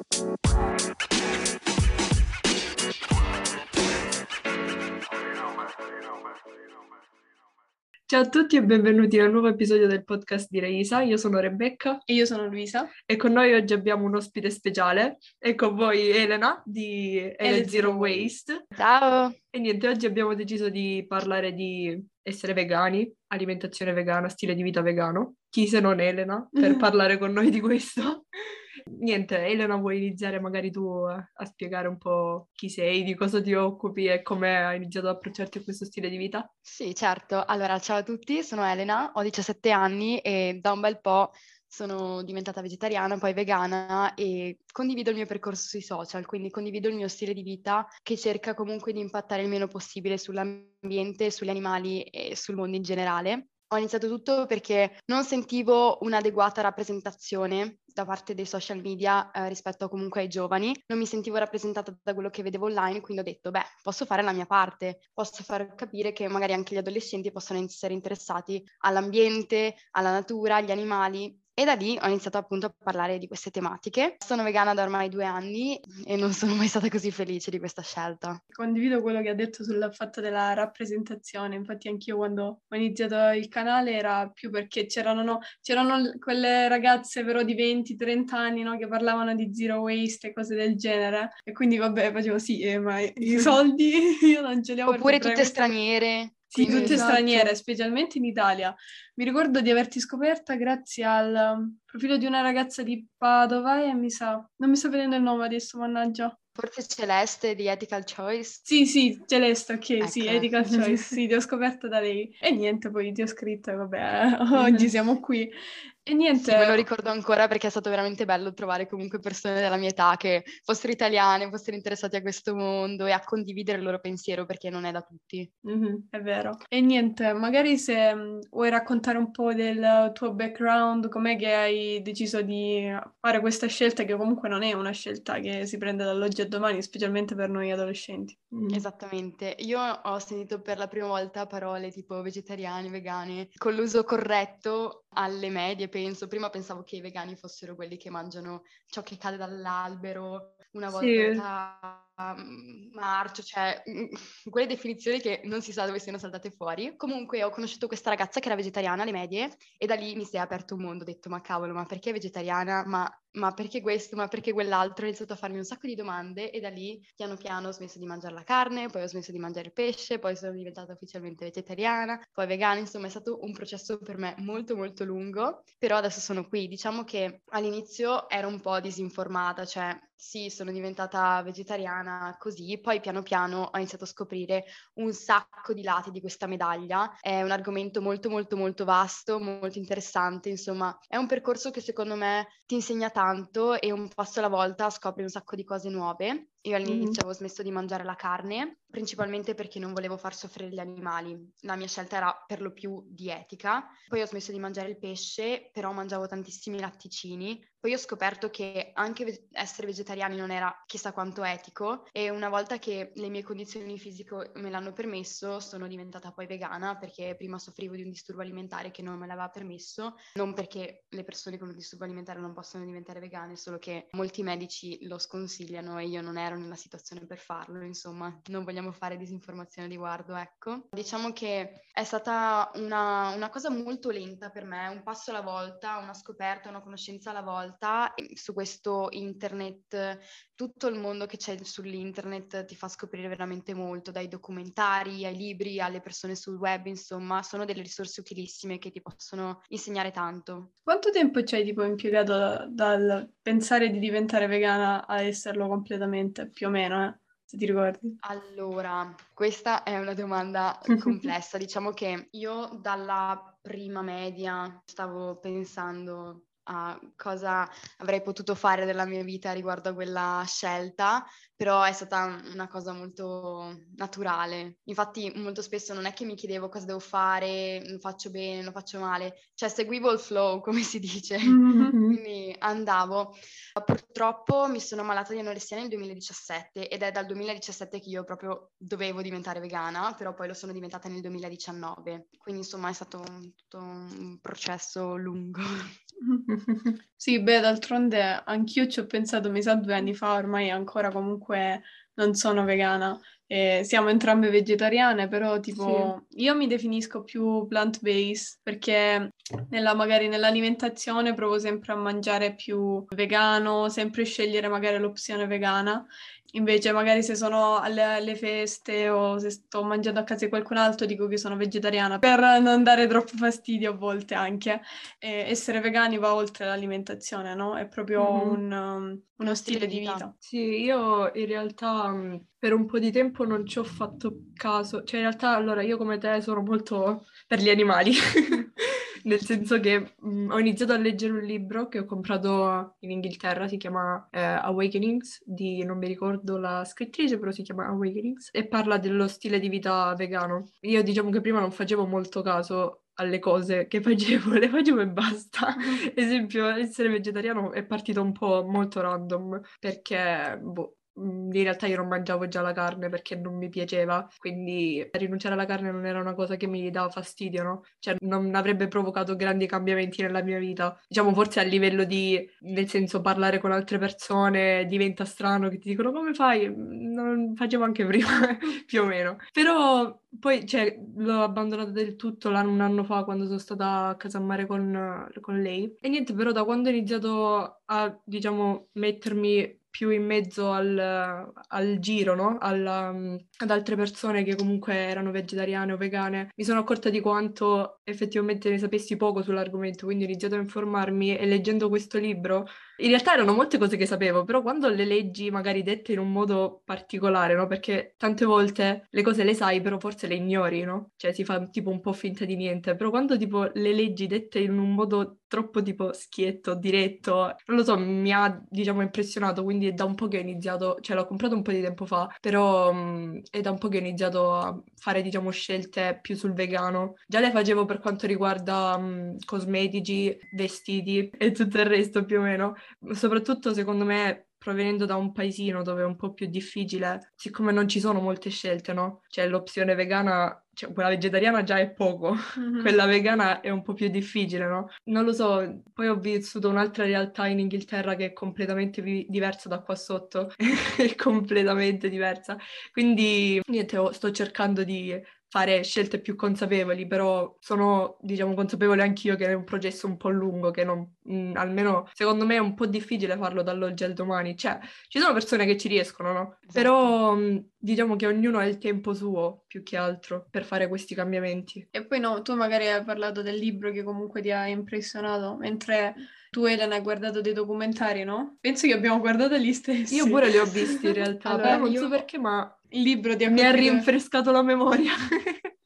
Ciao a tutti e benvenuti al nuovo episodio del podcast di Reisa. Io sono Rebecca E io sono Luisa. e con noi oggi abbiamo un ospite speciale e con voi Elena di Ele Zero Zero Waste. Ciao! E niente, oggi abbiamo deciso di parlare di essere vegani, alimentazione vegana, stile di vita vegano. Chi se non Elena per parlare con noi di questo? Niente, Elena, vuoi iniziare magari tu a, a spiegare un po' chi sei, di cosa ti occupi e come hai iniziato ad approcciarti a questo stile di vita? Sì, certo. Allora, ciao a tutti, sono Elena, ho 17 anni e da un bel po' sono diventata vegetariana, poi vegana e condivido il mio percorso sui social, quindi condivido il mio stile di vita che cerca comunque di impattare il meno possibile sull'ambiente, sugli animali e sul mondo in generale. Ho iniziato tutto perché non sentivo un'adeguata rappresentazione da parte dei social media eh, rispetto comunque ai giovani, non mi sentivo rappresentata da quello che vedevo online, quindi ho detto, beh, posso fare la mia parte, posso far capire che magari anche gli adolescenti possono essere interessati all'ambiente, alla natura, agli animali e da lì ho iniziato appunto a parlare di queste tematiche. Sono vegana da ormai due anni e non sono mai stata così felice di questa scelta. Condivido quello che ha detto sul fatto della rappresentazione. Infatti, anch'io quando ho iniziato il canale era più perché c'erano, no, c'erano quelle ragazze però di 20-30 anni no, che parlavano di zero waste e cose del genere. E quindi, vabbè, facevo sì, eh, ma i soldi io non ce li ho. Oppure tutte straniere. Sì, quindi- tutte Esatto. straniere, specialmente in Italia. Mi ricordo di averti scoperta grazie al um, profilo di una ragazza di Padova e mi sa, non mi sta venendo il nome adesso, mannaggia. Forse Celeste di Ethical Choice. Sì, sì, Celeste, ok, sì, Ecco. Ethical Choice, sì, ti ho scoperta da lei. E niente, poi ti ho scritto vabbè, oggi siamo qui. E niente, Sì, me lo ricordo ancora perché è stato veramente bello trovare comunque persone della mia età che fossero italiane, fossero interessate a questo mondo e a condividere il loro pensiero perché non è da tutti. Mhm, è vero. E niente, magari se mh, vuoi raccontare un po' del tuo background, com'è che hai deciso di fare questa scelta, che comunque non è una scelta che si prende dall'oggi al domani, specialmente per noi adolescenti. Mm. Esattamente. Io ho sentito per la prima volta parole tipo vegetariani, vegane, con l'uso corretto alle medie, penso. Prima pensavo che i vegani fossero quelli che mangiano ciò che cade dall'albero una Sì. volta mm, marcio, cioè mm, quelle definizioni che non si sa dove siano saltate fuori. Comunque ho conosciuto questa ragazza che era vegetariana alle medie e da lì mi si è aperto un mondo. Ho detto, ma cavolo, ma perché vegetariana? Ma, ma perché questo? Ma perché quell'altro? Ho iniziato a farmi un sacco di domande e da lì piano piano ho smesso di mangiare la carne, poi ho smesso di mangiare il pesce, poi sono diventata ufficialmente vegetariana, poi vegana, insomma è stato un processo per me molto molto lungo, però adesso sono qui. Diciamo che all'inizio ero un po' disinformata, cioè sì, sono diventata vegetariana così, poi piano piano ho iniziato a scoprire un sacco di lati di questa medaglia. È un argomento molto molto molto vasto, molto interessante, insomma, è un percorso che secondo me ti insegna tanto e un passo alla volta scopri un sacco di cose nuove. Io all'inizio avevo smesso di mangiare la carne, principalmente perché non volevo far soffrire gli animali. La mia scelta era per lo più di etica. Poi ho smesso di mangiare il pesce, però mangiavo tantissimi latticini. Poi ho scoperto che anche essere vegetariani non era chissà quanto etico e una volta che le mie condizioni fisiche me l'hanno permesso, sono diventata poi vegana perché prima soffrivo di un disturbo alimentare che non me l'aveva permesso, non perché le persone con un disturbo alimentare non possono diventare vegane, solo che molti medici lo sconsigliano e io non ero nella situazione per farlo, insomma, non vogliamo fare disinformazione riguardo, ecco. Diciamo che è stata una, una cosa molto lenta per me, un passo alla volta, una scoperta, una conoscenza alla volta. E su questo internet, tutto il mondo che c'è sull'internet ti fa scoprire veramente molto, dai documentari ai libri, alle persone sul web, insomma, sono delle risorse utilissime che ti possono insegnare tanto. Quanto tempo ci hai tipo impiegato da- dal pensare di diventare vegana a esserlo completamente, più o meno, eh? Se ti ricordi. Allora, questa è una domanda complessa. Diciamo che io dalla prima media stavo pensando a cosa avrei potuto fare della mia vita riguardo a quella scelta, però è stata una cosa molto naturale. Infatti molto spesso non è che mi chiedevo cosa devo fare, lo faccio bene, lo faccio male, cioè seguivo il flow, come si dice. Quindi andavo. Purtroppo mi sono ammalata di anoressia nel 2017 ed è dal 2017 che io proprio dovevo diventare vegana, però poi lo sono diventata nel 2019. Quindi insomma è stato un, tutto un processo lungo. Sì, beh, d'altronde anch'io ci ho pensato, mi sa, due anni fa, ormai ancora comunque non sono vegana. Eh, siamo entrambe vegetariane, però tipo sì. io mi definisco più plant-based perché nella, magari nell'alimentazione provo sempre a mangiare più vegano, sempre scegliere magari l'opzione vegana Invece, magari se sono alle, alle, feste o se sto mangiando a casa di qualcun altro, dico che sono vegetariana per non dare troppo fastidio a volte anche. E essere vegani va oltre l'alimentazione, no? È proprio mm-hmm. un, um, uno stile di vita. Sì, io in realtà per un po' di tempo non ci ho fatto caso. Cioè, in realtà, allora, io come te sono molto per gli animali. nel senso che mh, ho iniziato a leggere un libro che ho comprato in Inghilterra, si chiama eh, Awakenings, di non mi ricordo la scrittrice, però si chiama Awakenings, e parla dello stile di vita vegano. Io diciamo che prima non facevo molto caso alle cose che facevo, le facevo e basta. Esempio, essere vegetariano è partito un po' molto random, perché, boh, in realtà io non mangiavo già la carne perché non mi piaceva, quindi rinunciare alla carne non era una cosa che mi dava fastidio, no? Cioè non avrebbe provocato grandi cambiamenti nella mia vita. Diciamo forse a livello di, nel senso, parlare con altre persone diventa strano che ti dicono come fai? Non facevo anche prima, più o meno. Però poi, cioè, l'ho abbandonato del tutto un anno fa quando sono stata a casa a mare con, con lei. E niente, però da quando ho iniziato a, diciamo, mettermi più in mezzo al, al giro, no? Alla, mm, ad altre persone che comunque erano vegetariane o vegane, mi sono accorta di quanto effettivamente ne sapessi poco sull'argomento, quindi ho iniziato a informarmi e leggendo questo libro in realtà erano molte cose che sapevo, però quando le leggi magari dette in un modo particolare, no? Perché tante volte le cose le sai, però forse le ignori, no? Cioè si fa tipo un po' finta di niente, però quando tipo le leggi dette in un modo troppo tipo schietto, diretto, non lo so, mi ha diciamo impressionato, quindi è da un po' che ho iniziato, cioè l'ho comprato un po' di tempo fa, però mm, è da un po' che ho iniziato a fare diciamo scelte più sul vegano. Già le facevo per quanto riguarda mm, cosmetici, vestiti e tutto il resto più o meno, soprattutto secondo me provenendo da un paesino dove è un po' più difficile, siccome non ci sono molte scelte, no? Cioè l'opzione vegana, cioè quella vegetariana già è poco, mm-hmm. quella vegana è un po' più difficile, no? Non lo so, poi ho vissuto un'altra realtà in Inghilterra che è completamente vi- diversa da qua sotto, è completamente diversa. Quindi niente, sto cercando di fare scelte più consapevoli, però sono, diciamo, consapevole anch'io che è un processo un po' lungo, che non, mh, mm, almeno secondo me è un po' difficile farlo dall'oggi al domani. Cioè, ci sono persone che ci riescono, no? Esatto. Però mh, mm, diciamo che ognuno ha il tempo suo, più che altro, per fare questi cambiamenti. E poi no, tu magari hai parlato del libro che comunque ti ha impressionato, mentre tu Elena hai guardato dei documentari, no? Penso che abbiamo guardato gli stessi. Io pure li ho visti in realtà, allora, però non io... so perché, ma libro di Mi ha rinfrescato la memoria.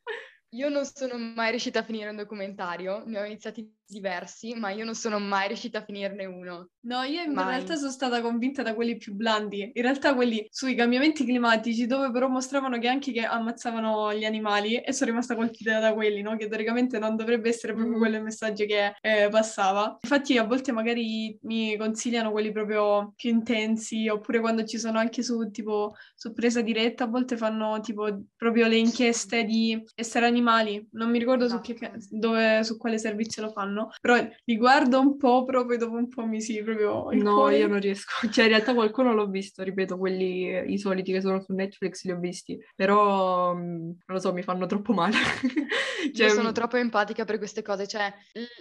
Io non sono mai riuscita a finire un documentario, ne ho iniziati diversi, ma io non sono mai riuscita a finirne uno. No, io in mai. realtà sono stata convinta da quelli più blandi, in realtà quelli sui cambiamenti climatici, dove però mostravano che anche che ammazzavano gli animali e sono rimasta colpita da quelli, no? Che teoricamente non dovrebbe essere proprio mm. quello il messaggio che eh, passava. Infatti a volte magari mi consigliano quelli proprio più intensi, oppure quando ci sono anche su tipo su presa diretta, a volte fanno tipo proprio le inchieste di essere animali, non mi ricordo esatto. su, che, dove, su quale servizio lo fanno no? Però li guardo un po', però poi dopo un po' mi si proprio... No, cuore. io non riesco. Cioè, in realtà qualcuno l'ho visto, ripeto, quelli, i soliti che sono su Netflix li ho visti. Però, mm, non lo so, mi fanno troppo male. cioè... Io sono mm. troppo empatica per queste cose, cioè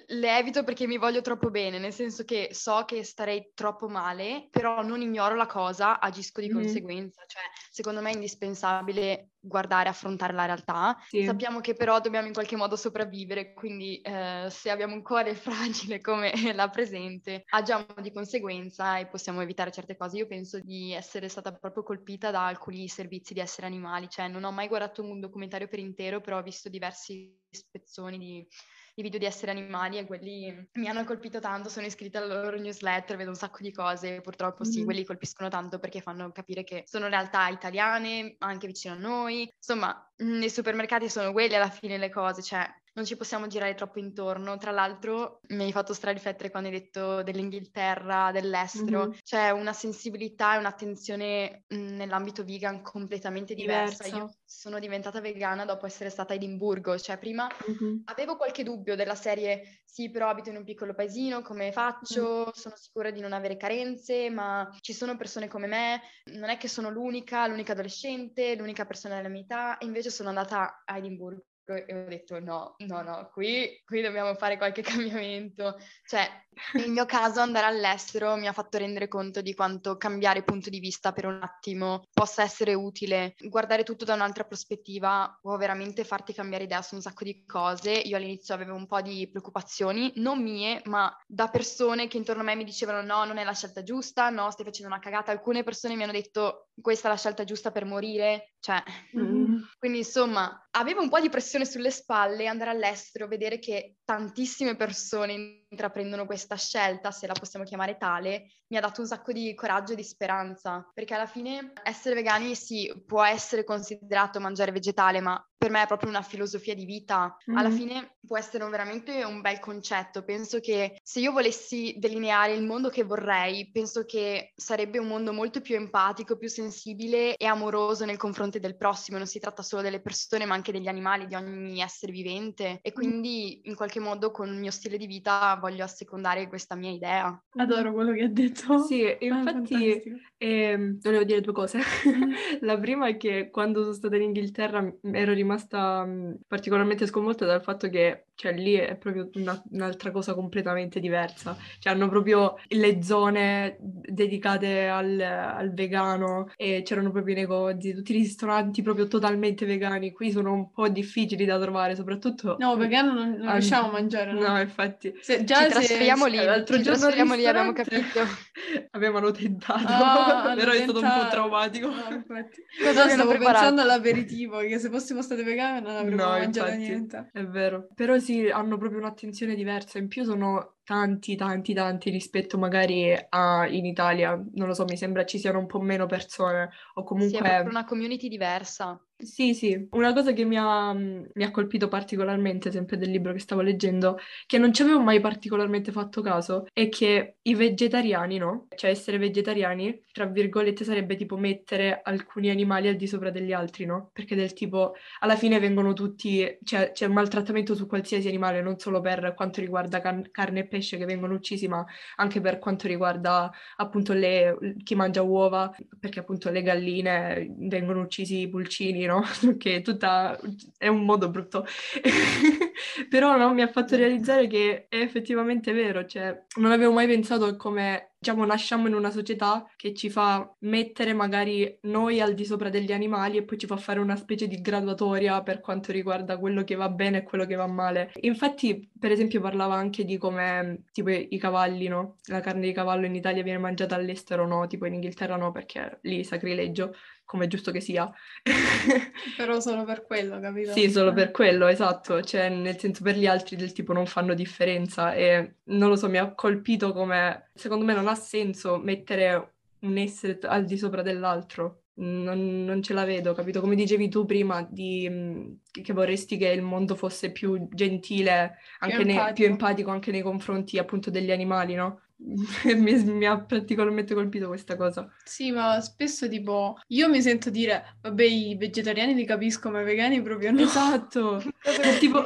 le evito perché mi voglio troppo bene, nel senso che so che starei troppo male, però non ignoro la cosa, agisco di mm-hmm. conseguenza. Cioè, secondo me è indispensabile guardare, affrontare la realtà. Sì. Sappiamo che però dobbiamo in qualche modo sopravvivere, quindi eh, se abbiamo un cuore fragile come la presente, agiamo di conseguenza e possiamo evitare certe cose. Io penso di essere stata proprio colpita da alcuni servizi di esseri animali, cioè non ho mai guardato un documentario per intero, però ho visto diversi spezzoni di i video di esseri animali e quelli mi hanno colpito tanto, sono iscritta alla loro newsletter, vedo un sacco di cose, purtroppo sì, mm. quelli colpiscono tanto perché fanno capire che sono realtà italiane, anche vicino a noi, insomma nei supermercati sono quelli alla fine le cose, cioè non ci possiamo girare troppo intorno. Tra l'altro mi hai fatto strariflettere quando hai detto dell'Inghilterra, dell'estero. Mm-hmm. C'è una sensibilità e un'attenzione mh, nell'ambito vegan completamente diversa. diversa. Io sono diventata vegana dopo essere stata a Edimburgo, cioè prima mm-hmm. avevo qualche dubbio della serie sì, però abito in un piccolo paesino, come faccio? Mm. Sono sicura di non avere carenze, ma ci sono persone come me, non è che sono l'unica, l'unica adolescente, l'unica persona della mia età, e invece sono andata a Edimburgo e ho detto no, no, no, qui, qui dobbiamo fare qualche cambiamento. Cioè, nel mio caso andare all'estero mi ha fatto rendere conto di quanto cambiare punto di vista per un attimo possa essere utile. Guardare tutto da un'altra prospettiva può veramente farti cambiare idea su un sacco di cose. Io all'inizio avevo un po' di preoccupazioni, non mie, ma da persone che intorno a me mi dicevano no, non è la scelta giusta, no, stai facendo una cagata. Alcune persone mi hanno detto questa è la scelta giusta per morire. Cioè, mm. quindi insomma, avevo un po' di pressione sulle spalle andare all'estero, vedere che tantissime persone intraprendono questa scelta, se la possiamo chiamare tale, mi ha dato un sacco di coraggio e di speranza, perché alla fine essere vegani sì, può essere considerato mangiare vegetale, ma per me è proprio una filosofia di vita. Mm. Alla fine può essere veramente un bel concetto. Penso che se io volessi delineare il mondo che vorrei, penso che sarebbe un mondo molto più empatico, più sensibile e amoroso nei confronti del prossimo. Non si tratta solo delle persone, ma anche degli animali, di ogni essere vivente. E quindi in qualche modo con il mio stile di vita voglio assecondare questa mia idea. Adoro quello che hai detto. Sì, ah, infatti eh, volevo dire due cose. Mm. La prima è che quando sono stata in Inghilterra ero rimasta mh, particolarmente sconvolta dal fatto che cioè lì è proprio una, un'altra cosa completamente diversa. Cioè hanno proprio le zone dedicate al, al, vegano e c'erano proprio i negozi, tutti i ristoranti proprio totalmente vegani. Qui sono un po' difficili da trovare, soprattutto... No, vegano non, non riusciamo a mangiare. No, no infatti. Se, già ci trasferiamo se, lì, l'altro ci giorno trasferiamo lì, abbiamo capito. Avevano tentato, ah, però è stato un po' traumatico. No, infatti. Cosa stavo preparato? pensando all'aperitivo, che se fossimo state vegane non avremmo no, mangiato infatti, niente. È vero. Però sì, hanno proprio un'attenzione diversa. In più sono tanti, tanti, tanti rispetto magari a in Italia. Non lo so, mi sembra ci siano un po' meno persone o comunque... Sì, è una community diversa. Sì, sì, una cosa che mi ha, mi ha, colpito particolarmente, sempre del libro che stavo leggendo, che non ci avevo mai particolarmente fatto caso, è che i vegetariani, no? Cioè essere vegetariani, tra virgolette, sarebbe tipo mettere alcuni animali al di sopra degli altri, no? Perché del tipo, alla fine vengono tutti, cioè c'è un maltrattamento su qualsiasi animale, non solo per quanto riguarda can- carne e pesce che vengono uccisi, ma anche per quanto riguarda appunto le, chi mangia uova, perché appunto le galline vengono uccisi i pulcini, no? che tutta... è un modo brutto. Però no, mi ha fatto realizzare che è effettivamente vero, cioè non avevo mai pensato come diciamo, nasciamo in una società che ci fa mettere magari noi al di sopra degli animali e poi ci fa fare una specie di graduatoria per quanto riguarda quello che va bene e quello che va male. Infatti, per esempio, parlava anche di come, tipo, i cavalli, no? La carne di cavallo in Italia viene mangiata all'estero, no? Tipo in Inghilterra no, perché lì sacrilegio come è giusto che sia. Però solo per quello, capito? Sì, solo per quello, esatto. Cioè, nel senso, per gli altri del tipo non fanno differenza e non lo so, mi ha colpito come, secondo me non ha senso mettere un essere al di sopra dell'altro. Non, non, ce la vedo, capito? Come dicevi tu prima, di, che vorresti che il mondo fosse più gentile, anche più, empatico. Ne, più empatico anche nei confronti appunto degli animali, no? mi, mi, ha particolarmente colpito questa cosa. Sì, ma spesso tipo io mi sento dire, vabbè, i vegetariani li capisco, ma i vegani proprio no. Esatto. tipo,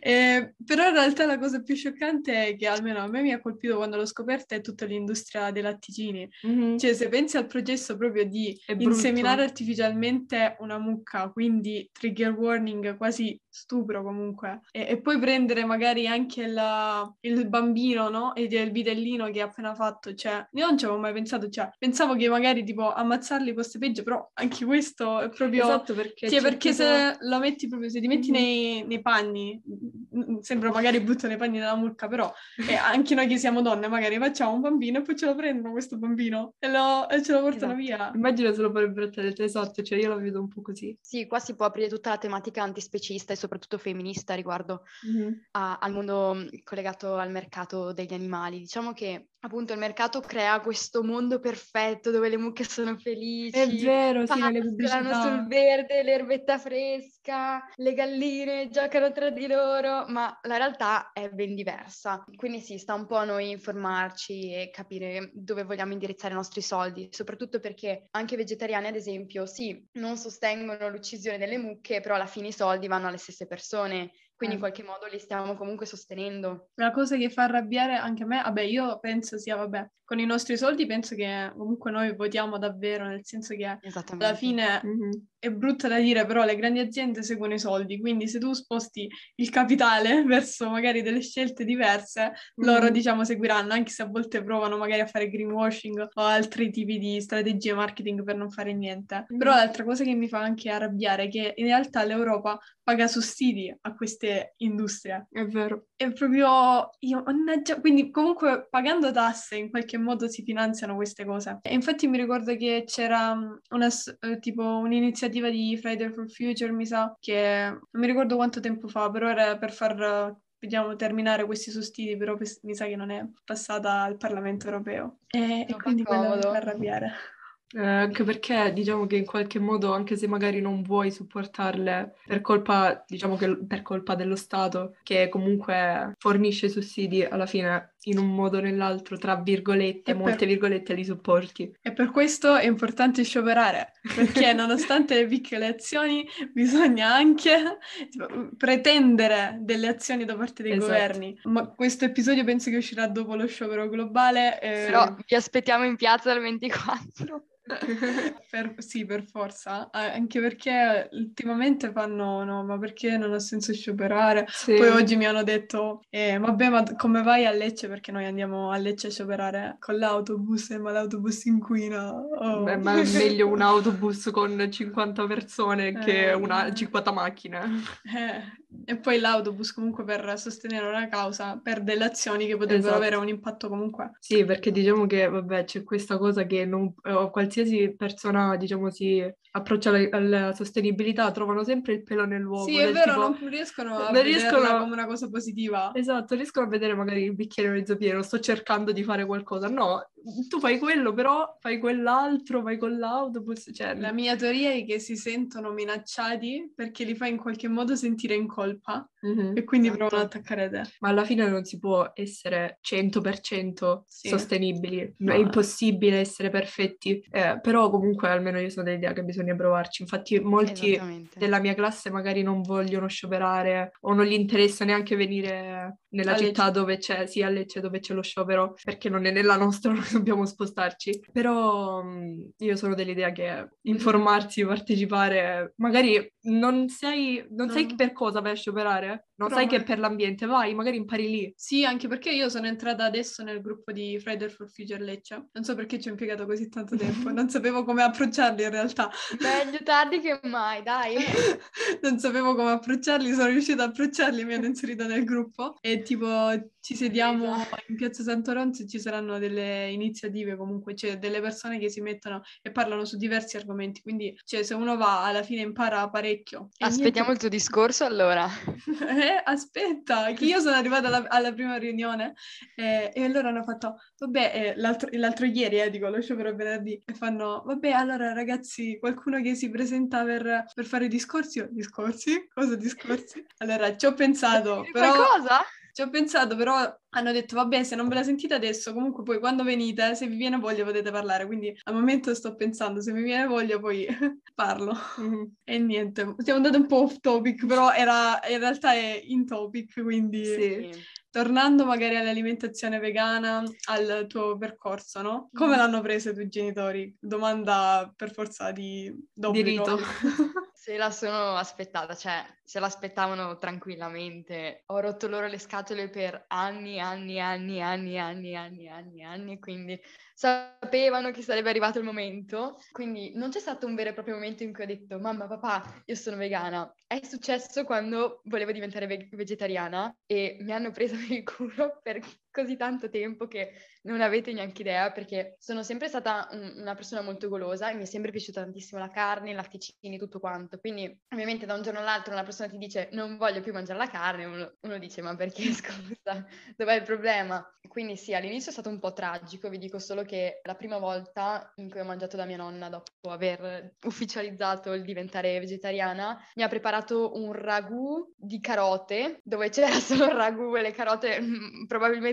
eh, però in realtà la cosa più scioccante è che almeno a me mi ha colpito quando l'ho scoperta è tutta l'industria dei latticini. Mm-hmm. Cioè se pensi al processo proprio di inseminare artificialmente una mucca, quindi trigger warning, quasi stupro comunque, e, e poi prendere magari anche la, il bambino, no? E il vitellino che ha appena fatto, cioè io non ci avevo mai pensato, cioè pensavo che magari tipo ammazzarli fosse peggio, però anche questo è proprio... Esatto, perché... Cioè, perché se lo metti proprio, se ti metti mm-hmm. nei nei panni, sembra magari butto nei panni della mucca, però eh, anche noi che siamo donne magari facciamo un bambino e poi ce lo prendono questo bambino e, lo, e ce lo portano esatto. via. Immagino se lo farebbero esatto, cioè io la vedo un po' così. Sì, qua si può aprire tutta la tematica antispecista e soprattutto femminista riguardo mm-hmm. a, al mondo collegato al mercato degli animali. Diciamo che appunto il mercato crea questo mondo perfetto dove le mucche sono felici. È vero, sì, pascolano pubblicità. sul verde, l'erbetta fresca, le galline giocano tra di loro, ma la realtà è ben diversa. Quindi sì, sta un po' a noi informarci e capire dove vogliamo indirizzare i nostri soldi, soprattutto perché anche i vegetariani, ad esempio, sì, non sostengono l'uccisione delle mucche, però alla fine i soldi vanno alle stesse persone. Quindi in qualche modo li stiamo comunque sostenendo. La cosa che fa arrabbiare anche me, vabbè, io penso sia, vabbè, con i nostri soldi penso che comunque noi votiamo davvero, nel senso che Esattamente. alla fine Mhm. è brutta da dire, però le grandi aziende seguono i soldi, quindi se tu sposti il capitale verso magari delle scelte diverse, loro Mhm. diciamo seguiranno, anche se a volte provano magari a fare greenwashing o altri tipi di strategie marketing per non fare niente. Mhm. Però l'altra cosa che mi fa anche arrabbiare è che in realtà l'Europa paga sussidi a queste industrie. È vero. È proprio io, mannaggia, quindi comunque pagando tasse in qualche modo si finanziano queste cose. E infatti mi ricordo che c'era mm, una, eh, tipo un'iniziativa di Friday for Future, mi sa, che non mi ricordo quanto tempo fa, però era per far, vediamo, terminare questi sussidi, però mi sa che non è passata al Parlamento europeo. E, e quindi quello mi comodo. fa arrabbiare. Eh, anche perché diciamo che in qualche modo, anche se magari non vuoi supportarle per colpa, diciamo che per colpa dello Stato, che comunque fornisce sussidi, alla fine in un modo o nell'altro, tra virgolette, E per- molte virgolette, li supporti. E per questo è importante scioperare, perché nonostante le piccole azioni bisogna anche tipo, pretendere delle azioni da parte dei Esatto. governi. Ma questo episodio penso che uscirà dopo lo sciopero globale. eh, Però vi aspettiamo in piazza dal 24. per- sì, per forza, eh, anche perché ultimamente fanno, no, ma perché non ha senso scioperare? Sì. Poi oggi mi hanno detto, eh, vabbè, ma come vai a Lecce? Perché noi andiamo a Lecce a scioperare con l'autobus, eh, ma l'autobus inquina. Oh. Beh, ma è meglio un autobus con 50 persone che Eh, una 50 macchine. Eh, e poi l'autobus comunque per sostenere una causa, per delle azioni che potrebbero Esatto. avere un impatto comunque. Sì, perché diciamo che, vabbè, c'è questa cosa che non, eh, qualsiasi persona, diciamo, si approccia alla, alla sostenibilità, trovano sempre il pelo nell'uovo. Sì, è vero, tipo- non riescono a non riescono- come una cosa positiva. Esatto, riescono a vedere magari il bicchiere mezzo pieno, sto cercando di fare qualcosa. No, tu fai quello, però fai quell'altro, vai con l'autobus, cioè... La mia teoria è che si sentono minacciati perché li fa in qualche modo sentire in colpa Mhm. e quindi Esatto. provano ad attaccare te. Ma alla fine non si può essere 100% Sì. sostenibili, No. è impossibile essere perfetti, Eh, però comunque almeno io sono dell'idea che bisogna provarci. Infatti molti della mia classe magari non vogliono scioperare o non gli interessa neanche venire nella A città Lecce. dove c'è, sì, a Lecce dove c'è lo sciopero, perché non è nella nostra, dobbiamo spostarci. Però mh, io sono dell'idea che informarsi, partecipare, magari non sai, non sai No. per cosa vai a scioperare, non Però sai che è magari- per l'ambiente, vai, magari impari lì. Sì, anche perché io sono entrata adesso nel gruppo di Friday for Future Lecce. Non so perché ci ho impiegato così tanto tempo, non sapevo come approcciarli in realtà. Meglio tardi che mai, dai. non sapevo come approcciarli, sono riuscita a approcciarli, mi hanno inserito nel gruppo e tipo ci sediamo Esatto. in piazza Santo Ronzo e ci saranno delle iniziative comunque, c'è delle persone che si mettono e parlano su diversi argomenti, quindi cioè, se uno va alla fine impara parecchio. E Aspettiamo il tuo discorso allora. niente- eh, aspetta, che io sono arrivata alla, alla prima riunione eh, e allora hanno fatto, vabbè, eh, l'altro, l'altro ieri, eh, dico, lo sciopero venerdì, e fanno, vabbè, allora ragazzi, qualcuno che si presenta per, per fare discorsi? Discorsi? Cosa discorsi? Allora, ci ho pensato, però... Qualcosa? Ci ho pensato, però hanno detto, vabbè, se non ve la sentite adesso, comunque poi quando venite, se vi viene voglia potete parlare. Quindi al momento sto pensando, se mi viene voglia poi parlo. Mhm. E niente, siamo andati un po' off topic, però era, in realtà è in topic, quindi Sì. tornando magari all'alimentazione vegana, al tuo percorso, no? Come Mm. l'hanno preso i tuoi genitori? Domanda per forza di d'obbligo. rito. Se la sono aspettata, cioè se l'aspettavano tranquillamente. Ho rotto loro le scatole per anni, anni, anni, anni, anni, anni, anni, anni, quindi sapevano che sarebbe arrivato il momento. Quindi non c'è stato un vero e proprio momento in cui ho detto mamma, papà, io sono vegana. È successo quando volevo diventare ve- vegetariana e mi hanno presa per il culo per così tanto tempo che non avete neanche idea perché sono sempre stata un, una persona molto golosa e mi è sempre piaciuta tantissimo la carne, i latticini, tutto quanto. Quindi ovviamente da un giorno all'altro una persona ti dice non voglio più mangiare la carne, uno, uno dice ma perché scusa, dov'è il problema? Quindi sì, all'inizio è stato un po' tragico, vi dico solo che la prima volta in cui ho mangiato da mia nonna dopo aver ufficializzato il diventare vegetariana, mi ha preparato un ragù di carote dove c'era solo il ragù e le carote mm,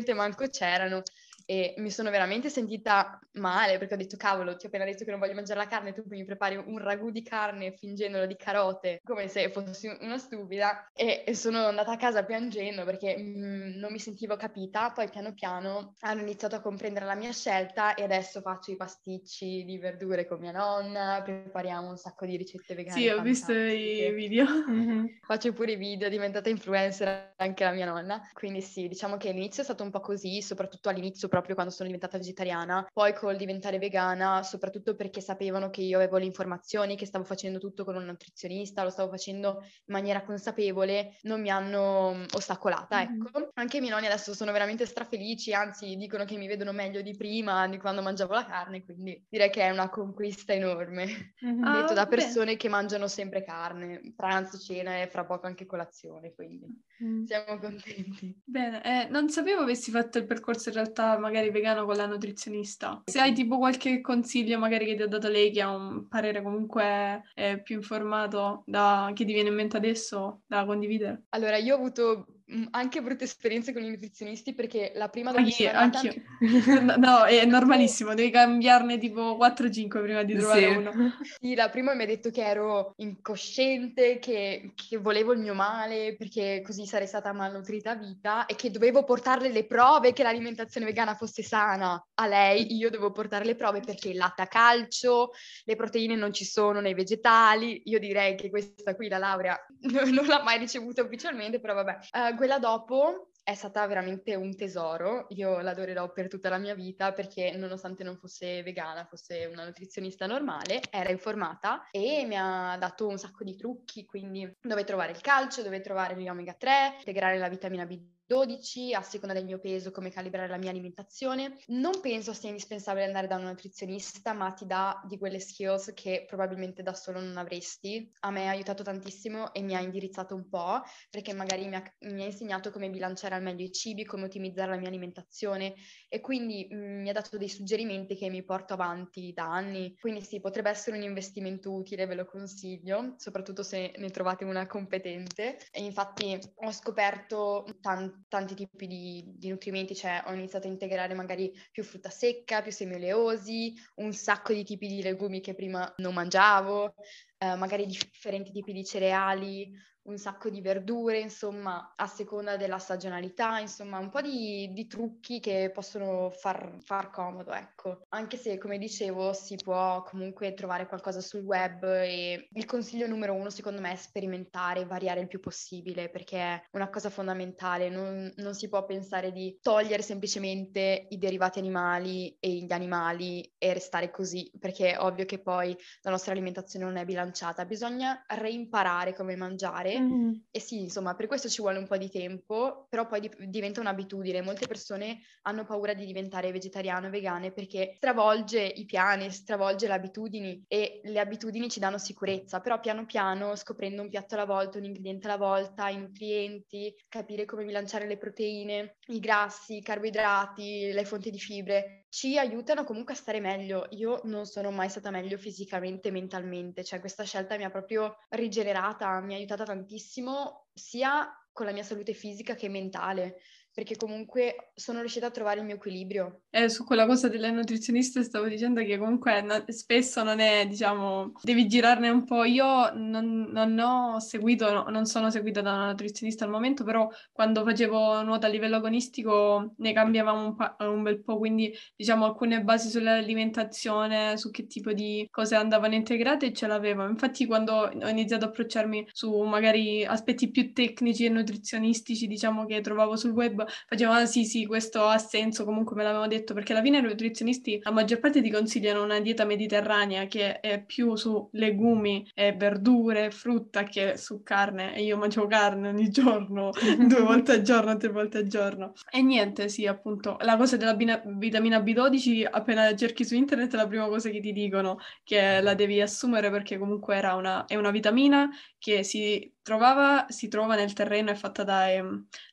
probabilmente manco c'erano e mi sono veramente sentita male perché ho detto cavolo ti ho appena detto che non voglio mangiare la carne tu mi prepari un ragù di carne fingendolo di carote come se fossi una stupida. E, e sono andata a casa piangendo perché mh, non mi sentivo capita. Poi piano piano hanno iniziato a comprendere la mia scelta e adesso faccio i pasticci di verdure con mia nonna prepariamo un sacco di ricette vegane sì ho visto i video. Mm-hmm. faccio pure i video è diventata influencer anche la mia nonna. Quindi sì diciamo che l'inizio è stato un po' così soprattutto all'inizio proprio quando sono diventata vegetariana, poi col diventare vegana, soprattutto perché sapevano che io avevo le informazioni, che stavo facendo tutto con un nutrizionista, lo stavo facendo in maniera consapevole, non mi hanno mm, ostacolata, mm-hmm. ecco. Anche i miei nonni adesso sono veramente strafelici, anzi dicono che mi vedono meglio di prima, di quando mangiavo la carne, quindi direi che è una conquista enorme. Mm-hmm. Detto ah, da persone beh. che mangiano sempre carne, pranzo, cena e fra poco anche colazione, quindi mm. siamo contenti. Bene, eh, non sapevo avessi fatto il percorso in realtà magari vegano con la nutrizionista. Se hai tipo qualche consiglio magari che ti ha dato lei che ha un parere comunque eh, più informato da, che ti viene in mente adesso da condividere. Allora, io ho avuto anche brutte esperienze con i nutrizionisti perché la prima dove anch'io, andata... anch'io. no, è normalissimo, devi cambiarne tipo 4-5 prima di trovare sì. uno. Sì, la prima mi ha detto che ero incosciente, che, che, volevo il mio male perché così sarei stata malnutrita a vita e che dovevo portarle le prove che l'alimentazione vegana fosse sana. A lei io devo portare le prove perché il latte a calcio, le proteine non ci sono nei vegetali. Io direi che questa qui, la laurea, non l'ha mai ricevuta ufficialmente, però vabbè. Uh, quella dopo è stata veramente un tesoro, io l'adorerò per tutta la mia vita perché nonostante non fosse vegana, fosse una nutrizionista normale, era informata e mi ha dato un sacco di trucchi, quindi dove trovare il calcio, dove trovare gli omega 3, integrare la vitamina B 12 a seconda del mio peso, come calibrare la mia alimentazione. Non penso sia indispensabile andare da un nutrizionista, ma ti dà di quelle skills che probabilmente da solo non avresti. A me ha aiutato tantissimo e mi ha indirizzato un po', perché magari mi ha, mi ha insegnato come bilanciare al meglio i cibi, come ottimizzare la mia alimentazione e quindi mh, mm, mi ha dato dei suggerimenti che mi porto avanti da anni. Quindi sì, potrebbe essere un investimento utile, ve lo consiglio, soprattutto se ne trovate una competente. E infatti ho scoperto tanto tanti tipi di, di, nutrimenti, cioè ho iniziato a integrare magari più frutta secca, più semi oleosi, un sacco di tipi di legumi che prima non mangiavo, eh, magari differenti tipi di cereali, un sacco di verdure, insomma, a seconda della stagionalità, insomma, un po' di, di trucchi che possono far, far, comodo, ecco. Anche se, come dicevo, si può comunque trovare qualcosa sul web e il consiglio numero uno, secondo me, è sperimentare, variare il più possibile, perché è una cosa fondamentale. Non, non si può pensare di togliere semplicemente i derivati animali e gli animali e restare così, perché è ovvio che poi la nostra alimentazione non è bilanciata. Bisogna reimparare come mangiare Mm-hmm. E sì, insomma, per questo ci vuole un po' di tempo, però poi di- diventa un'abitudine. Molte persone hanno paura di diventare vegetariano o vegane perché stravolge i piani, stravolge le abitudini e le abitudini ci danno sicurezza, però piano piano, scoprendo un piatto alla volta, un ingrediente alla volta, i nutrienti, capire come bilanciare le proteine, i grassi, i carboidrati, le fonti di fibre, ci aiutano comunque a stare meglio. Io non sono mai stata meglio fisicamente e mentalmente, cioè questa scelta mi ha proprio rigenerata, mi ha aiutata tantissimo sia con la mia salute fisica che mentale perché comunque sono riuscita a trovare il mio equilibrio. Eh, su quella cosa delle nutrizioniste stavo dicendo che comunque no, spesso non è, diciamo, devi girarne un po'. Io non, non ho seguito, no, non sono seguita da una nutrizionista al momento, però quando facevo nuoto a livello agonistico ne cambiavamo un, pa- un bel po', quindi diciamo alcune basi sull'alimentazione, su che tipo di cose andavano integrate ce l'avevo. Infatti quando ho iniziato a approcciarmi su magari aspetti più tecnici e nutrizionistici, diciamo che trovavo sul web, facevano, ah, sì, sì, questo ha senso, comunque me l'avevano detto, perché alla fine i nutrizionisti, la maggior parte ti consigliano una dieta mediterranea che è più su legumi e verdure, frutta che su carne, e io mangio carne ogni giorno, due volte al giorno, tre volte al giorno. E niente, sì, appunto, la cosa della bina- vitamina B12, appena cerchi su internet, è la prima cosa che ti dicono, che la devi assumere perché comunque era una, è una vitamina che si trovava, si trova nel terreno, è fatta dai,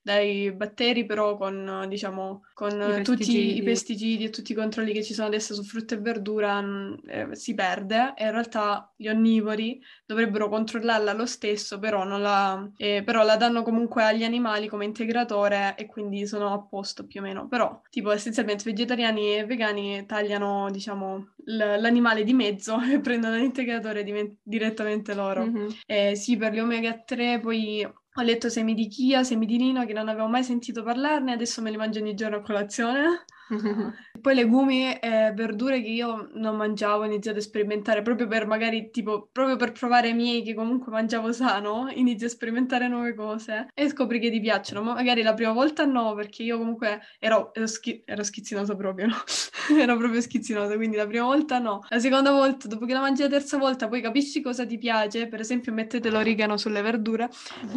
dai batteri, però con, diciamo, con I tutti i pesticidi e tutti i controlli che ci sono adesso su frutta e verdura mm, eh, si perde e in realtà gli onnivori dovrebbero controllarla lo stesso, però, la, eh, però la danno comunque agli animali come integratore e quindi sono a posto più o meno. Però, tipo, essenzialmente vegetariani e vegani tagliano, diciamo, l- l'animale di mezzo e prendono l'integratore di- direttamente loro. Mm-hmm. Eh, sì, per gli omega 3 poi ho letto semi di chia, semi di lino che non avevo mai sentito parlarne, adesso me li mangio ogni giorno a colazione. Poi legumi e verdure che io non mangiavo, ho iniziato a sperimentare proprio per magari tipo, proprio per provare i miei che comunque mangiavo sano, inizio a sperimentare nuove cose e scopri che ti piacciono, ma magari la prima volta no, perché io comunque ero, ero, schi- ero schizzinosa proprio, no? ero proprio schizzinosa, quindi la prima volta no. La seconda volta, dopo che la mangi la terza volta, poi capisci cosa ti piace, per esempio mettete l'origano sulle verdure,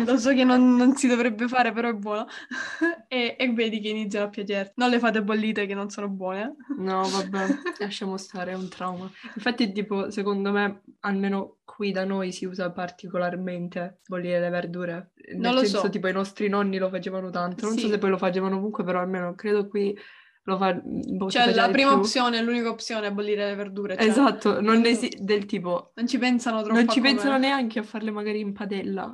lo so che non, non si dovrebbe fare, però è buono, e, e vedi che iniziano a piacere. Non le fate bollite che non sono buone. No, vabbè, lasciamo stare, è un trauma. Infatti, tipo, secondo me, almeno qui da noi si usa particolarmente bollire le verdure. Nel non lo senso, so. tipo, i nostri nonni lo facevano tanto. Non sì. so se poi lo facevano ovunque, però almeno credo qui lo fa... Boh, cioè, la prima più. opzione, l'unica opzione è bollire le verdure. Cioè, esatto, non esi- del tipo... Non ci pensano troppo. Non ci pensano neanche a farle magari in padella.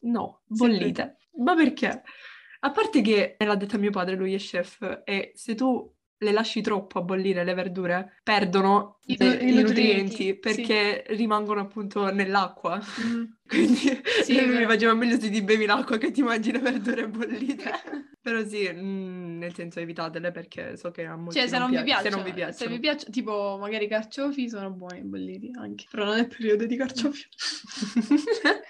No, bollite. Sì, Ma perché? A parte che, me l'ha detto mio padre, lui è chef, e se tu le lasci troppo a bollire le verdure, perdono I, de- i, i nutrienti, perché sì. rimangono appunto nell'acqua. Mm. Quindi sì, mi faceva meglio se ti bevi l'acqua che ti mangi le verdure bollite. Però sì, mh, mm, nel senso evitatele perché so che a molti cioè, se non, non vi piace, se non vi piacciono. Se vi piacciono, tipo magari i carciofi sono buoni bolliti anche, però non è periodo di carciofi.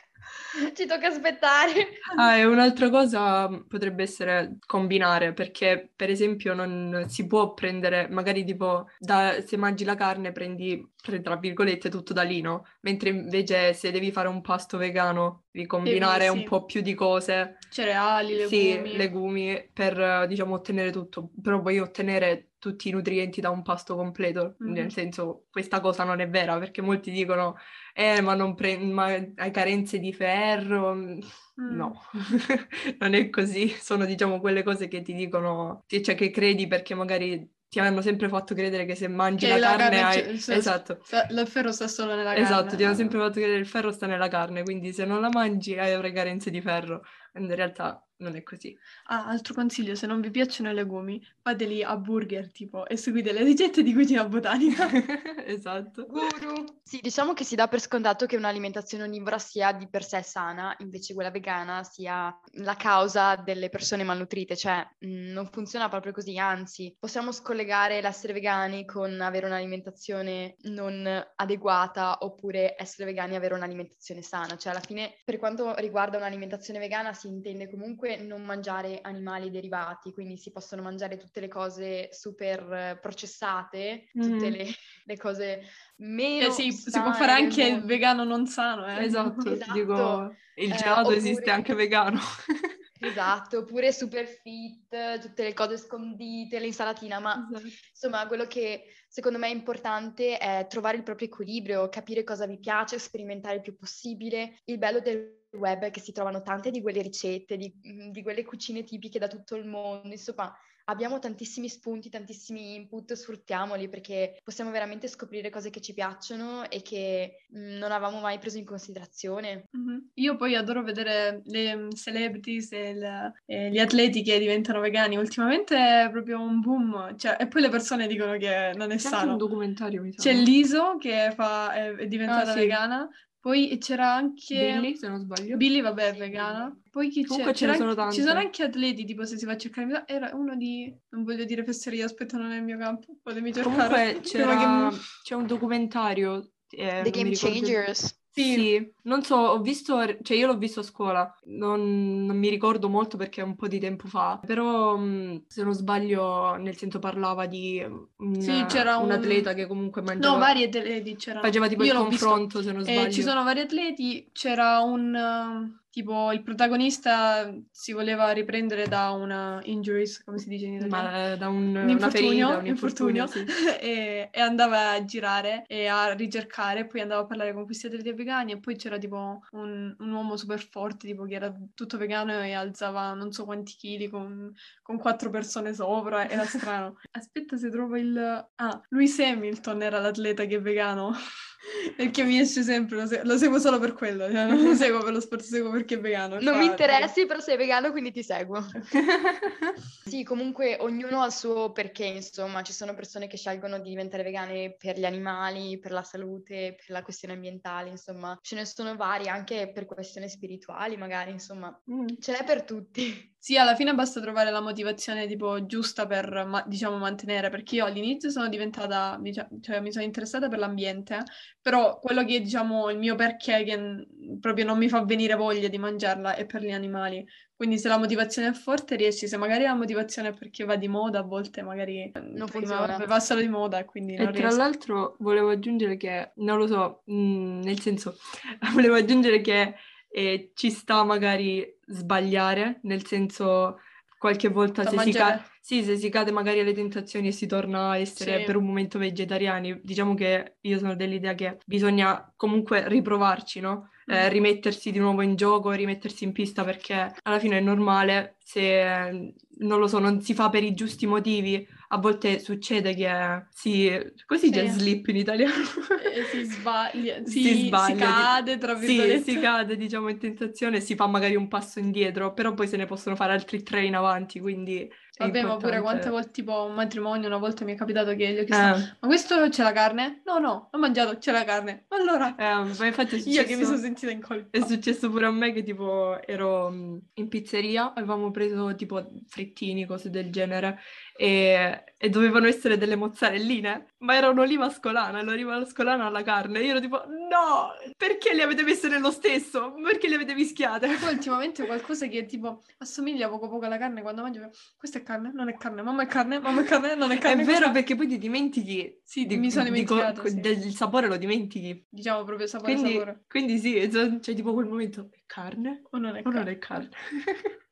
Ci tocca aspettare. Ah, e un'altra cosa potrebbe essere combinare, perché per esempio non si può prendere, magari tipo, da, se mangi la carne prendi, tra virgolette, tutto da lino, mentre invece se devi fare un pasto vegano devi combinare devi, sì. un po' più di cose. Cereali, legumi. Sì, legumi, per, diciamo, ottenere tutto. Però vuoi ottenere tutti i nutrienti da un pasto completo, mm-hmm. nel senso, questa cosa non è vera, perché molti dicono eh, ma, non pre- ma hai carenze di ferro. Mm. No, non è così. Sono, diciamo, quelle cose che ti dicono, cioè che credi perché magari ti hanno sempre fatto credere che se mangi che la, la, carne, carne hai... Cioè, esatto. il ferro sta solo nella carne. Esatto, ti hanno sempre fatto credere che il ferro sta nella carne, quindi se non la mangi hai carenze di ferro. In realtà non è così. Ah, altro consiglio, se non vi piacciono i legumi, fateli a burger, tipo, e seguite le ricette di cucina botanica. esatto. Guru! Sì, diciamo che si dà per scontato che un'alimentazione onnivora sia di per sé sana, invece quella vegana sia la causa delle persone malnutrite, cioè mh, mm, non funziona proprio così, anzi, possiamo scollegare l'essere vegani con avere un'alimentazione non adeguata oppure essere vegani e avere un'alimentazione sana, cioè alla fine per quanto riguarda un'alimentazione vegana si intende comunque non mangiare animali derivati, quindi si possono mangiare tutte le cose super processate, tutte mm. le, le, cose meno eh sì, si può fare anche il vegano non sano, eh? Esatto, esatto. dico, il eh, gelato oppure... esiste anche vegano. Esatto, oppure super fit, tutte le cose scondite, l'insalatina, ma esatto. insomma quello che secondo me è importante è trovare il proprio equilibrio, capire cosa vi piace, sperimentare il più possibile. Il bello del web che si trovano tante di quelle ricette, di, di quelle cucine tipiche da tutto il mondo, insomma abbiamo tantissimi spunti, tantissimi input, sfruttiamoli perché possiamo veramente scoprire cose che ci piacciono e che mh, non avevamo mai preso in considerazione. Mm-hmm. Io poi adoro vedere le um, celebrities e, le, e, gli atleti che diventano vegani. Ultimamente è proprio un boom, cioè, e poi le persone dicono che non è C'è sano. un documentario, mi sa. C'è Liso che fa, è, è diventata ah, sì. vegana, poi c'era anche... Billy, se non sbaglio. Billy, vabbè, è vegana. Poi chi Comunque c'è? C'era anche... Ci sono anche atleti, tipo se si va a cercare... Era uno di... Non voglio dire fesseria, aspetta, non è il mio campo. Fatemi cercare. Comunque c'era... Che... c'è un documentario... Eh, The Game Changers. Sì. sì. non so, ho visto, cioè io l'ho visto a scuola, non, non, mi ricordo molto perché è un po' di tempo fa, però mm, se non sbaglio nel senso parlava di un, sì, c'era un, un atleta che comunque mangiava... No, vari atleti c'erano. Faceva tipo io il confronto visto. se non sbaglio. Eh, ci sono vari atleti, c'era un tipo il protagonista si voleva riprendere da una injuries, come si dice in italiano? Ma, da un, un infortunio, un infortunio, sì. e, e, andava a girare e a ricercare, poi andava a parlare con questi atleti vegani e poi c'era tipo un, un, uomo super forte, tipo che era tutto vegano e alzava non so quanti chili con, con quattro persone sopra, era strano. Aspetta se trovo il... Ah, Lewis Hamilton era l'atleta che è vegano. Perché mi esce sempre, lo, se- lo, seguo solo per quello, cioè non lo seguo per lo sport, lo seguo perché è vegano. Non mi interessi, però sei vegano, quindi ti seguo. sì, comunque ognuno ha il suo perché, insomma, ci sono persone che scelgono di diventare vegane per gli animali, per la salute, per la questione ambientale, insomma, ce ne sono vari, anche per questioni spirituali magari, insomma, mm. ce n'è per tutti. Sì, alla fine basta trovare la motivazione tipo giusta per, ma, diciamo, mantenere, perché io all'inizio sono diventata, cioè mi sono interessata per l'ambiente, però quello che è, diciamo, il mio perché che proprio non mi fa venire voglia di mangiarla è per gli animali. Quindi se la motivazione è forte riesci, se magari la motivazione è perché va di moda, a volte magari non funziona. Va solo di moda e quindi non E tra l'altro volevo aggiungere che, non lo so, mh, mm, nel senso, volevo aggiungere che e ci sta magari sbagliare, nel senso qualche volta se si, ca- sì, se si, cade magari alle tentazioni e si torna a essere sì. per un momento vegetariani, diciamo che io sono dell'idea che bisogna comunque riprovarci, no? Eh, mm. rimettersi di nuovo in gioco, rimettersi in pista perché alla fine è normale se non lo so, non si fa per i giusti motivi, a volte succede che si... così sì. c'è slip in italiano? Eh, si sbaglia, si, si, sbaglia, si cade, tra virgolette. Sì, si cade, diciamo, in tentazione, si fa magari un passo indietro, però poi se ne possono fare altri tre in avanti, quindi Vabbè, ma pure quante volte, tipo, un matrimonio, una volta mi è capitato che gli ho chiesto, eh. ma questo c'è la carne? No, no, ho mangiato, c'è la carne. Allora, eh, ma infatti è successo, io che mi sono sentita in colpa. È successo pure a me che tipo ero mm, in pizzeria, avevamo preso tipo frittini, cose del genere, e, e, dovevano essere delle mozzarelline, ma era un'oliva ascolana, l'oliva ascolana alla carne. Io ero tipo, no, perché le avete messe nello stesso? Perché le avete mischiate? Poi ultimamente qualcosa che tipo assomiglia poco poco alla carne quando mangio, questa è carne, non è carne, mamma è carne, mamma è carne, non è carne. è vero perché poi ti dimentichi. Sì, di, mi sono dimenticato. Di, sì. Del sapore lo dimentichi. Diciamo proprio sapore quindi, sapore. Quindi sì, c'è cioè, tipo quel momento, è carne o non è o carne? Non è carne.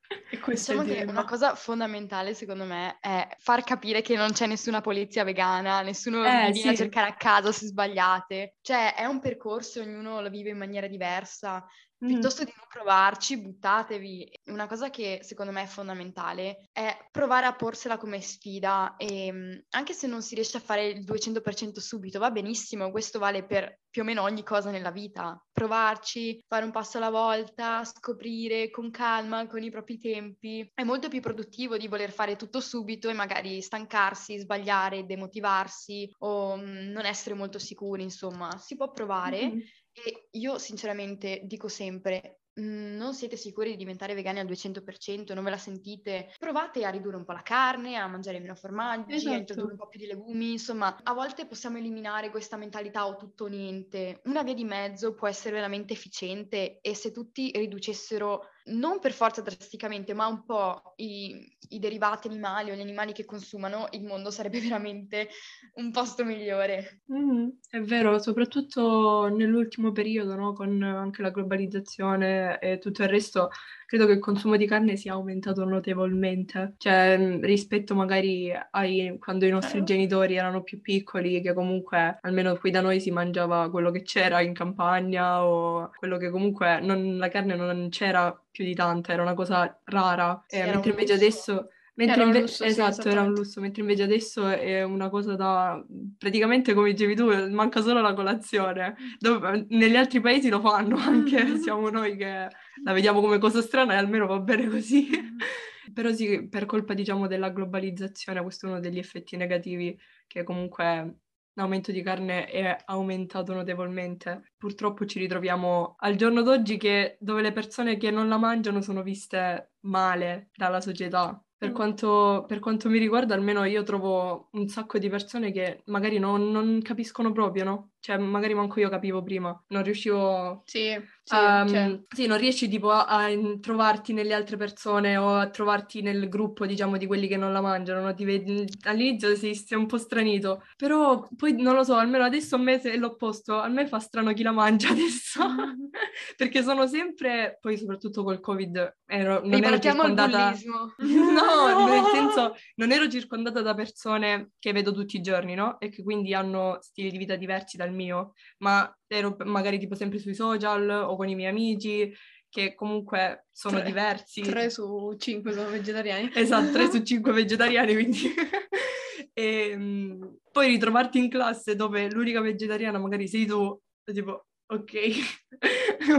Diciamo che una cosa fondamentale secondo me è far capire che non c'è nessuna polizia vegana, nessuno eh, vi viene sì. a cercare a casa se sbagliate. Cioè è un percorso, ognuno lo vive in maniera diversa. Mm. Piuttosto di non provarci, buttatevi. Una cosa che secondo me è fondamentale è provare a porsela come sfida e mm, anche se non si riesce a fare il 200% subito, va benissimo, questo vale per più o meno ogni cosa nella vita. Provarci, fare un passo alla volta, scoprire con calma, con i propri tempi. È molto più produttivo di voler fare tutto subito e magari stancarsi, sbagliare, demotivarsi o mm, non essere molto sicuri, insomma, si può provare. Mm-hmm e io sinceramente dico sempre, mhmm, non siete sicuri di diventare vegani al 200%, non ve la sentite, provate a ridurre un po' la carne, a mangiare meno formaggi, esatto. a introdurre un po' più di legumi, insomma, a volte possiamo eliminare questa mentalità o tutto o niente. Una via di mezzo può essere veramente efficiente e se tutti riducessero non per forza drasticamente, ma un po' i, i, derivati animali o gli animali che consumano, il mondo sarebbe veramente un posto migliore. Mm, è vero, soprattutto nell'ultimo periodo, no? con anche la globalizzazione e tutto il resto, credo che il consumo di carne sia aumentato notevolmente, cioè mm, rispetto magari ai quando i nostri genitori erano più piccoli, che comunque almeno qui da noi si mangiava quello che c'era in campagna o quello che comunque non, la carne non c'era più di tanto, era una cosa rara, sì, eh, mentre invece adesso... Mentre inve- lusso, esatto, sì, era un lusso, mentre invece adesso è una cosa da praticamente come dicevi tu, manca solo la colazione. Dove, negli altri paesi lo fanno anche, siamo noi che la vediamo come cosa strana e almeno va bene così. Però sì, per colpa diciamo della globalizzazione, questo è uno degli effetti negativi che comunque l'aumento di carne è aumentato notevolmente. Purtroppo ci ritroviamo al giorno d'oggi che, dove le persone che non la mangiano sono viste male dalla società. Per Mm. quanto, per quanto mi riguarda, almeno io trovo un sacco di persone che magari non, non capiscono proprio, no? Cioè, magari manco io capivo prima, non riuscivo Sì, sì, cioè, Sì, non riesci tipo a, a trovarti nelle altre persone o a trovarti nel gruppo, diciamo, di quelli che non la mangiano, no? Ti vedi- all'inizio sei, sei un po' stranito, però poi non lo so, almeno adesso a me è l'opposto, a me fa strano chi la mangia adesso, perché sono sempre, poi soprattutto col Covid, ero, non ero Ripartiamo al circondata... No, nel senso, non ero circondata da persone che vedo tutti i giorni, no? E che quindi hanno stili di vita diversi dal mio, ma ero magari tipo sempre sui social o con i miei amici, che comunque sono Tre- diversi. 3 su 5 sono vegetariani. Esatto, 3 su 5 vegetariani, quindi... e, mm, poi ritrovarti in classe dove l'unica vegetariana magari sei tu, tipo, ok,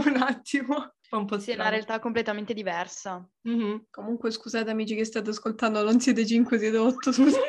un attimo, fa un po' Sì, è una realtà completamente diversa. Mhm. Comunque scusate amici che state ascoltando, non siete 5, siete 8, scusate.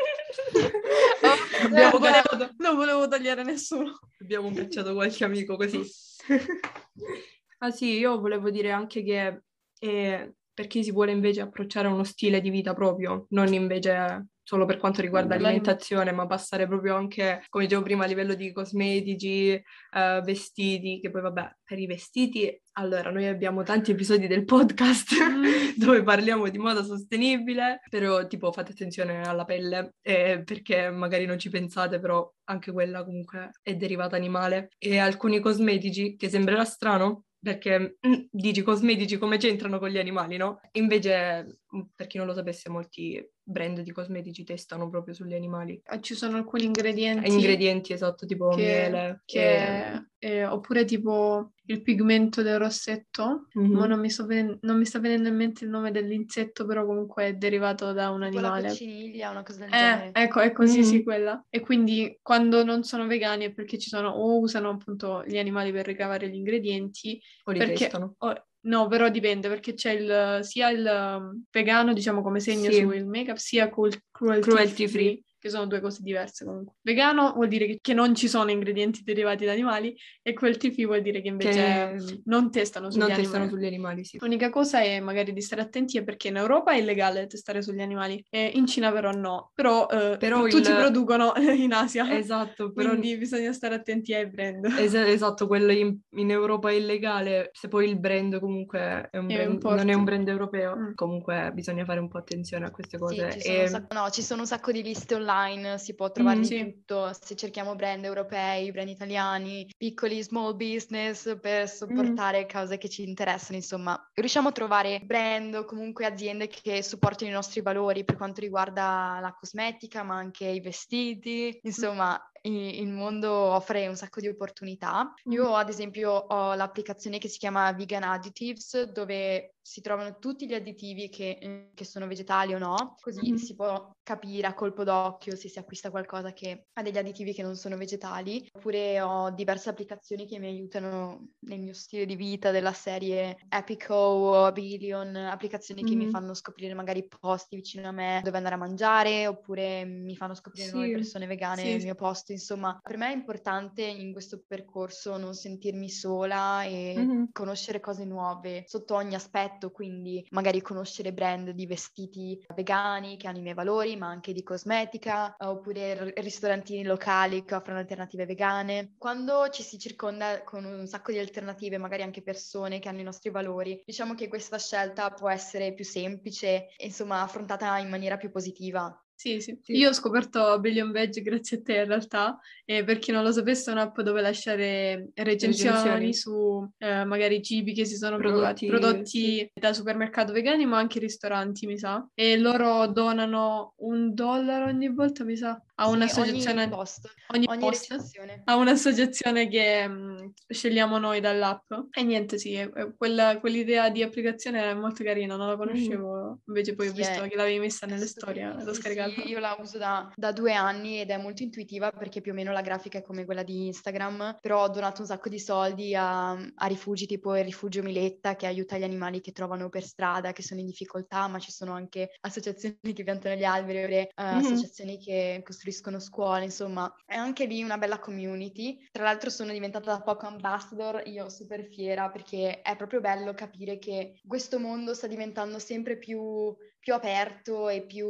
Abbiamo non, volevo, cacciato, non volevo tagliare nessuno. abbiamo cacciato qualche amico così. ah sì, io volevo dire anche che eh, per chi si vuole invece approcciare a uno stile di vita proprio, non invece solo per quanto riguarda L'alim- l'alimentazione, ma passare proprio anche, come dicevo prima, a livello di cosmetici, eh, vestiti, che poi vabbè, per i vestiti, allora noi abbiamo tanti episodi del podcast dove parliamo di moda sostenibile, però tipo fate attenzione alla pelle, eh, perché magari non ci pensate, però anche quella comunque è derivata animale. E alcuni cosmetici, che sembrerà strano, perché mm, dici cosmetici come c'entrano con gli animali, no? Invece, mm, per chi non lo sapesse, molti brand di cosmetici testano proprio sugli animali. Ah, Ci sono alcuni ingredienti, Ingredienti, esatto, tipo che, miele. e- che- eh, oppure tipo il pigmento del rossetto, Mhm. ma non mi, sto ven- non mi sta venendo in mente il nome dell'insetto, però comunque è derivato da un Tipo la animale. cocciniglia, una cosa del Eh, genere. ecco, è così, Mhm. sì, quella. E quindi quando non sono vegani è perché ci sono o usano appunto gli animali per ricavare gli ingredienti, O li perché testano. o- no, però dipende perché c'è il sia il um, vegano, diciamo come segno Sì. sul make-up, sia col cruelty, Cruelty free, free. Che sono due cose diverse comunque. Vegano vuol dire che, non ci sono ingredienti derivati da animali e cruelty free vuol dire che invece Che non testano sugli non animali. testano sugli animali, sì. L'unica cosa è magari di stare attenti è perché in Europa è illegale testare sugli animali, e in Cina però no, però, eh, Però tutti il- producono in Asia, Esatto, però quindi bisogna stare attenti ai brand. Es- esatto, quello in, in Europa è illegale, se poi il brand comunque è un È brand- import. non è un brand europeo, Mm. comunque bisogna fare un po' attenzione a queste Sì, cose. ci sono, E- sacco, no, ci sono un sacco di liste online, si può trovare Mm, sì. tutto, se cerchiamo brand europei, brand italiani, piccoli small business per supportare cause che ci interessano, insomma, riusciamo a trovare brand o comunque aziende che supportino i nostri valori per quanto riguarda la cosmetica, ma anche i vestiti, insomma, il mondo offre un sacco di opportunità. Io, ad esempio, ho l'applicazione che si chiama Vegan Additives, dove si trovano tutti gli additivi che, eh, che sono vegetali o no, così Mhm. si può capire a colpo d'occhio se si acquista qualcosa che ha degli additivi che non sono vegetali. Oppure ho diverse applicazioni che mi aiutano nel mio stile di vita della serie Epico o Billion, applicazioni che mi Mhm. fanno scoprire magari posti vicino a me dove andare a mangiare, oppure mi fanno scoprire nuove Sì, persone vegane sì, nel mio posto. Insomma, per me è importante in questo percorso non sentirmi sola e Mhm. conoscere cose nuove sotto ogni aspetto, quindi magari conoscere brand di vestiti vegani che hanno i miei valori, ma anche di cosmetica, oppure ristorantini locali che offrono alternative vegane. Quando ci si circonda con un sacco di alternative, magari anche persone che hanno i nostri valori, diciamo che questa scelta può essere più semplice e insomma affrontata in maniera più positiva. Sì, sì. Sì. Io ho scoperto Billion Veg grazie a te in realtà, e per chi non lo sapesse è un'app dove lasciare recensioni, Recensioni. su eh, magari cibi che si sono Prodotti, prodotti, prodotti da supermercato vegani, ma anche ristoranti, mi sa. E loro donano un dollaro ogni volta, mi sa, a Sì, un'associazione, ogni post, ogni ogni post, recensione. a un'associazione che mh, scegliamo noi dall'app. E niente, sì, quella- quell'idea di applicazione è molto carina, non la conoscevo, invece poi ho Sì, visto è- che l'avevi messa nelle storie, l'ho scaricata. sì, io la uso da, da due anni ed è molto intuitiva perché più o meno la grafica è come quella di Instagram, però ho donato un sacco di soldi a, a rifugi tipo il rifugio Miletta che aiuta gli animali che trovano per strada, che sono in difficoltà, ma ci sono anche associazioni che piantano gli alberi, eh, Mhm. associazioni che costruiscono scuole, insomma, è anche lì una bella community. Tra l'altro sono diventata da poco ambassador, io super fiera perché è proprio bello capire che questo mondo sta diventando sempre più più aperto e più,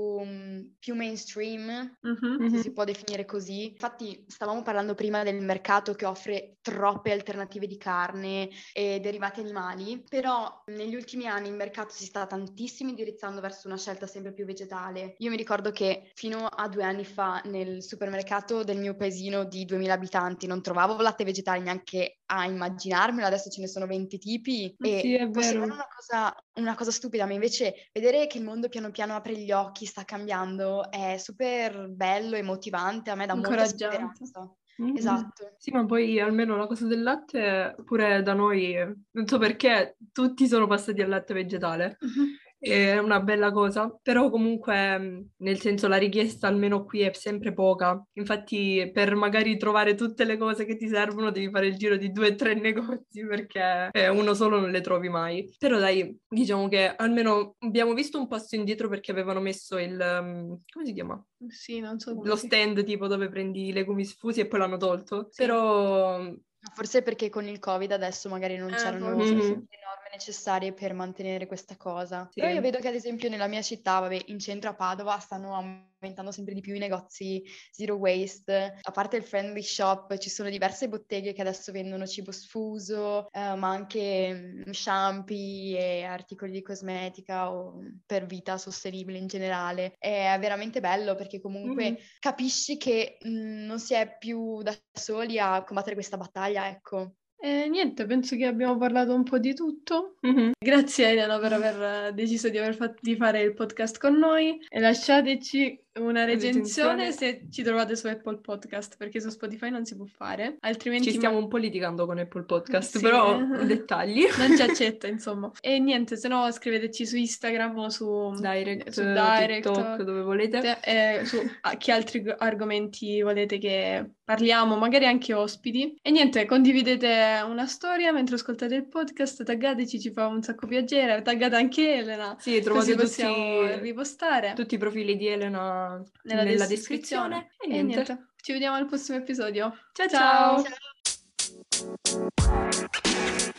più mainstream, Mhm. se si può definire così. Infatti stavamo parlando prima del mercato che offre troppe alternative di carne e derivati animali, però negli ultimi anni il mercato si sta tantissimo indirizzando verso una scelta sempre più vegetale. Io mi ricordo che fino a due anni fa nel supermercato del mio paesino di 2000 abitanti non trovavo latte vegetale neanche a immaginarmelo, adesso ce ne sono 20 tipi e Sì, è vero. una cosa, una cosa stupida, ma invece vedere che il mondo piano piano apre gli occhi, sta cambiando, è super bello e motivante, a me dà molta speranza. Mhm. Esatto. Sì, ma poi almeno la cosa del latte, pure da noi, non so perché, tutti sono passati al latte vegetale. Mhm. È una bella cosa, però comunque, nel senso, la richiesta almeno qui è sempre poca. Infatti, per magari trovare tutte le cose che ti servono, devi fare il giro di due o tre negozi perché eh, uno solo non le trovi mai. Però dai, diciamo che almeno abbiamo visto un passo indietro perché avevano messo il... come si chiama? Sì, non so Lo si- stand tipo dove prendi i legumi sfusi e poi l'hanno tolto. Sì. Però Forse perché con il Covid adesso magari non Eh, c'erano sì. le norme necessarie per mantenere questa cosa. Sì. Però io vedo che ad esempio nella mia città, vabbè, in centro a Padova stanno aumentando sempre di più i negozi zero waste. A parte il friendly shop, ci sono diverse botteghe che adesso vendono cibo sfuso, eh, ma anche mm, shampoo e articoli di cosmetica o per vita sostenibile in generale. È veramente bello perché comunque Mhm. capisci che mm, non si è più da soli a combattere questa battaglia, ecco. E niente, penso che abbiamo parlato un po' di tutto. Mhm. Grazie Elena per aver eh, deciso di, aver fatto, di fare il podcast con noi e lasciateci una recensione recensione. se ci trovate su Apple Podcast perché su Spotify non si può fare, altrimenti ci stiamo un po' litigando con Apple Podcast, Sì. però dettagli. non ci accetta insomma. E niente, se no scriveteci su Instagram o su Direct, su Direct, TikTok, dove volete. eh, su a che altri argomenti volete che parliamo, magari anche ospiti. E niente, condividete una storia mentre ascoltate il podcast, taggateci, ci fa un sacco piacere, taggate anche Elena. Sì, trovate tutti, ripostare. tutti i profili di Elena nella, nella descrizione. descrizione. E, niente. e, niente. ci vediamo al prossimo episodio. ciao! ciao. ciao. ciao.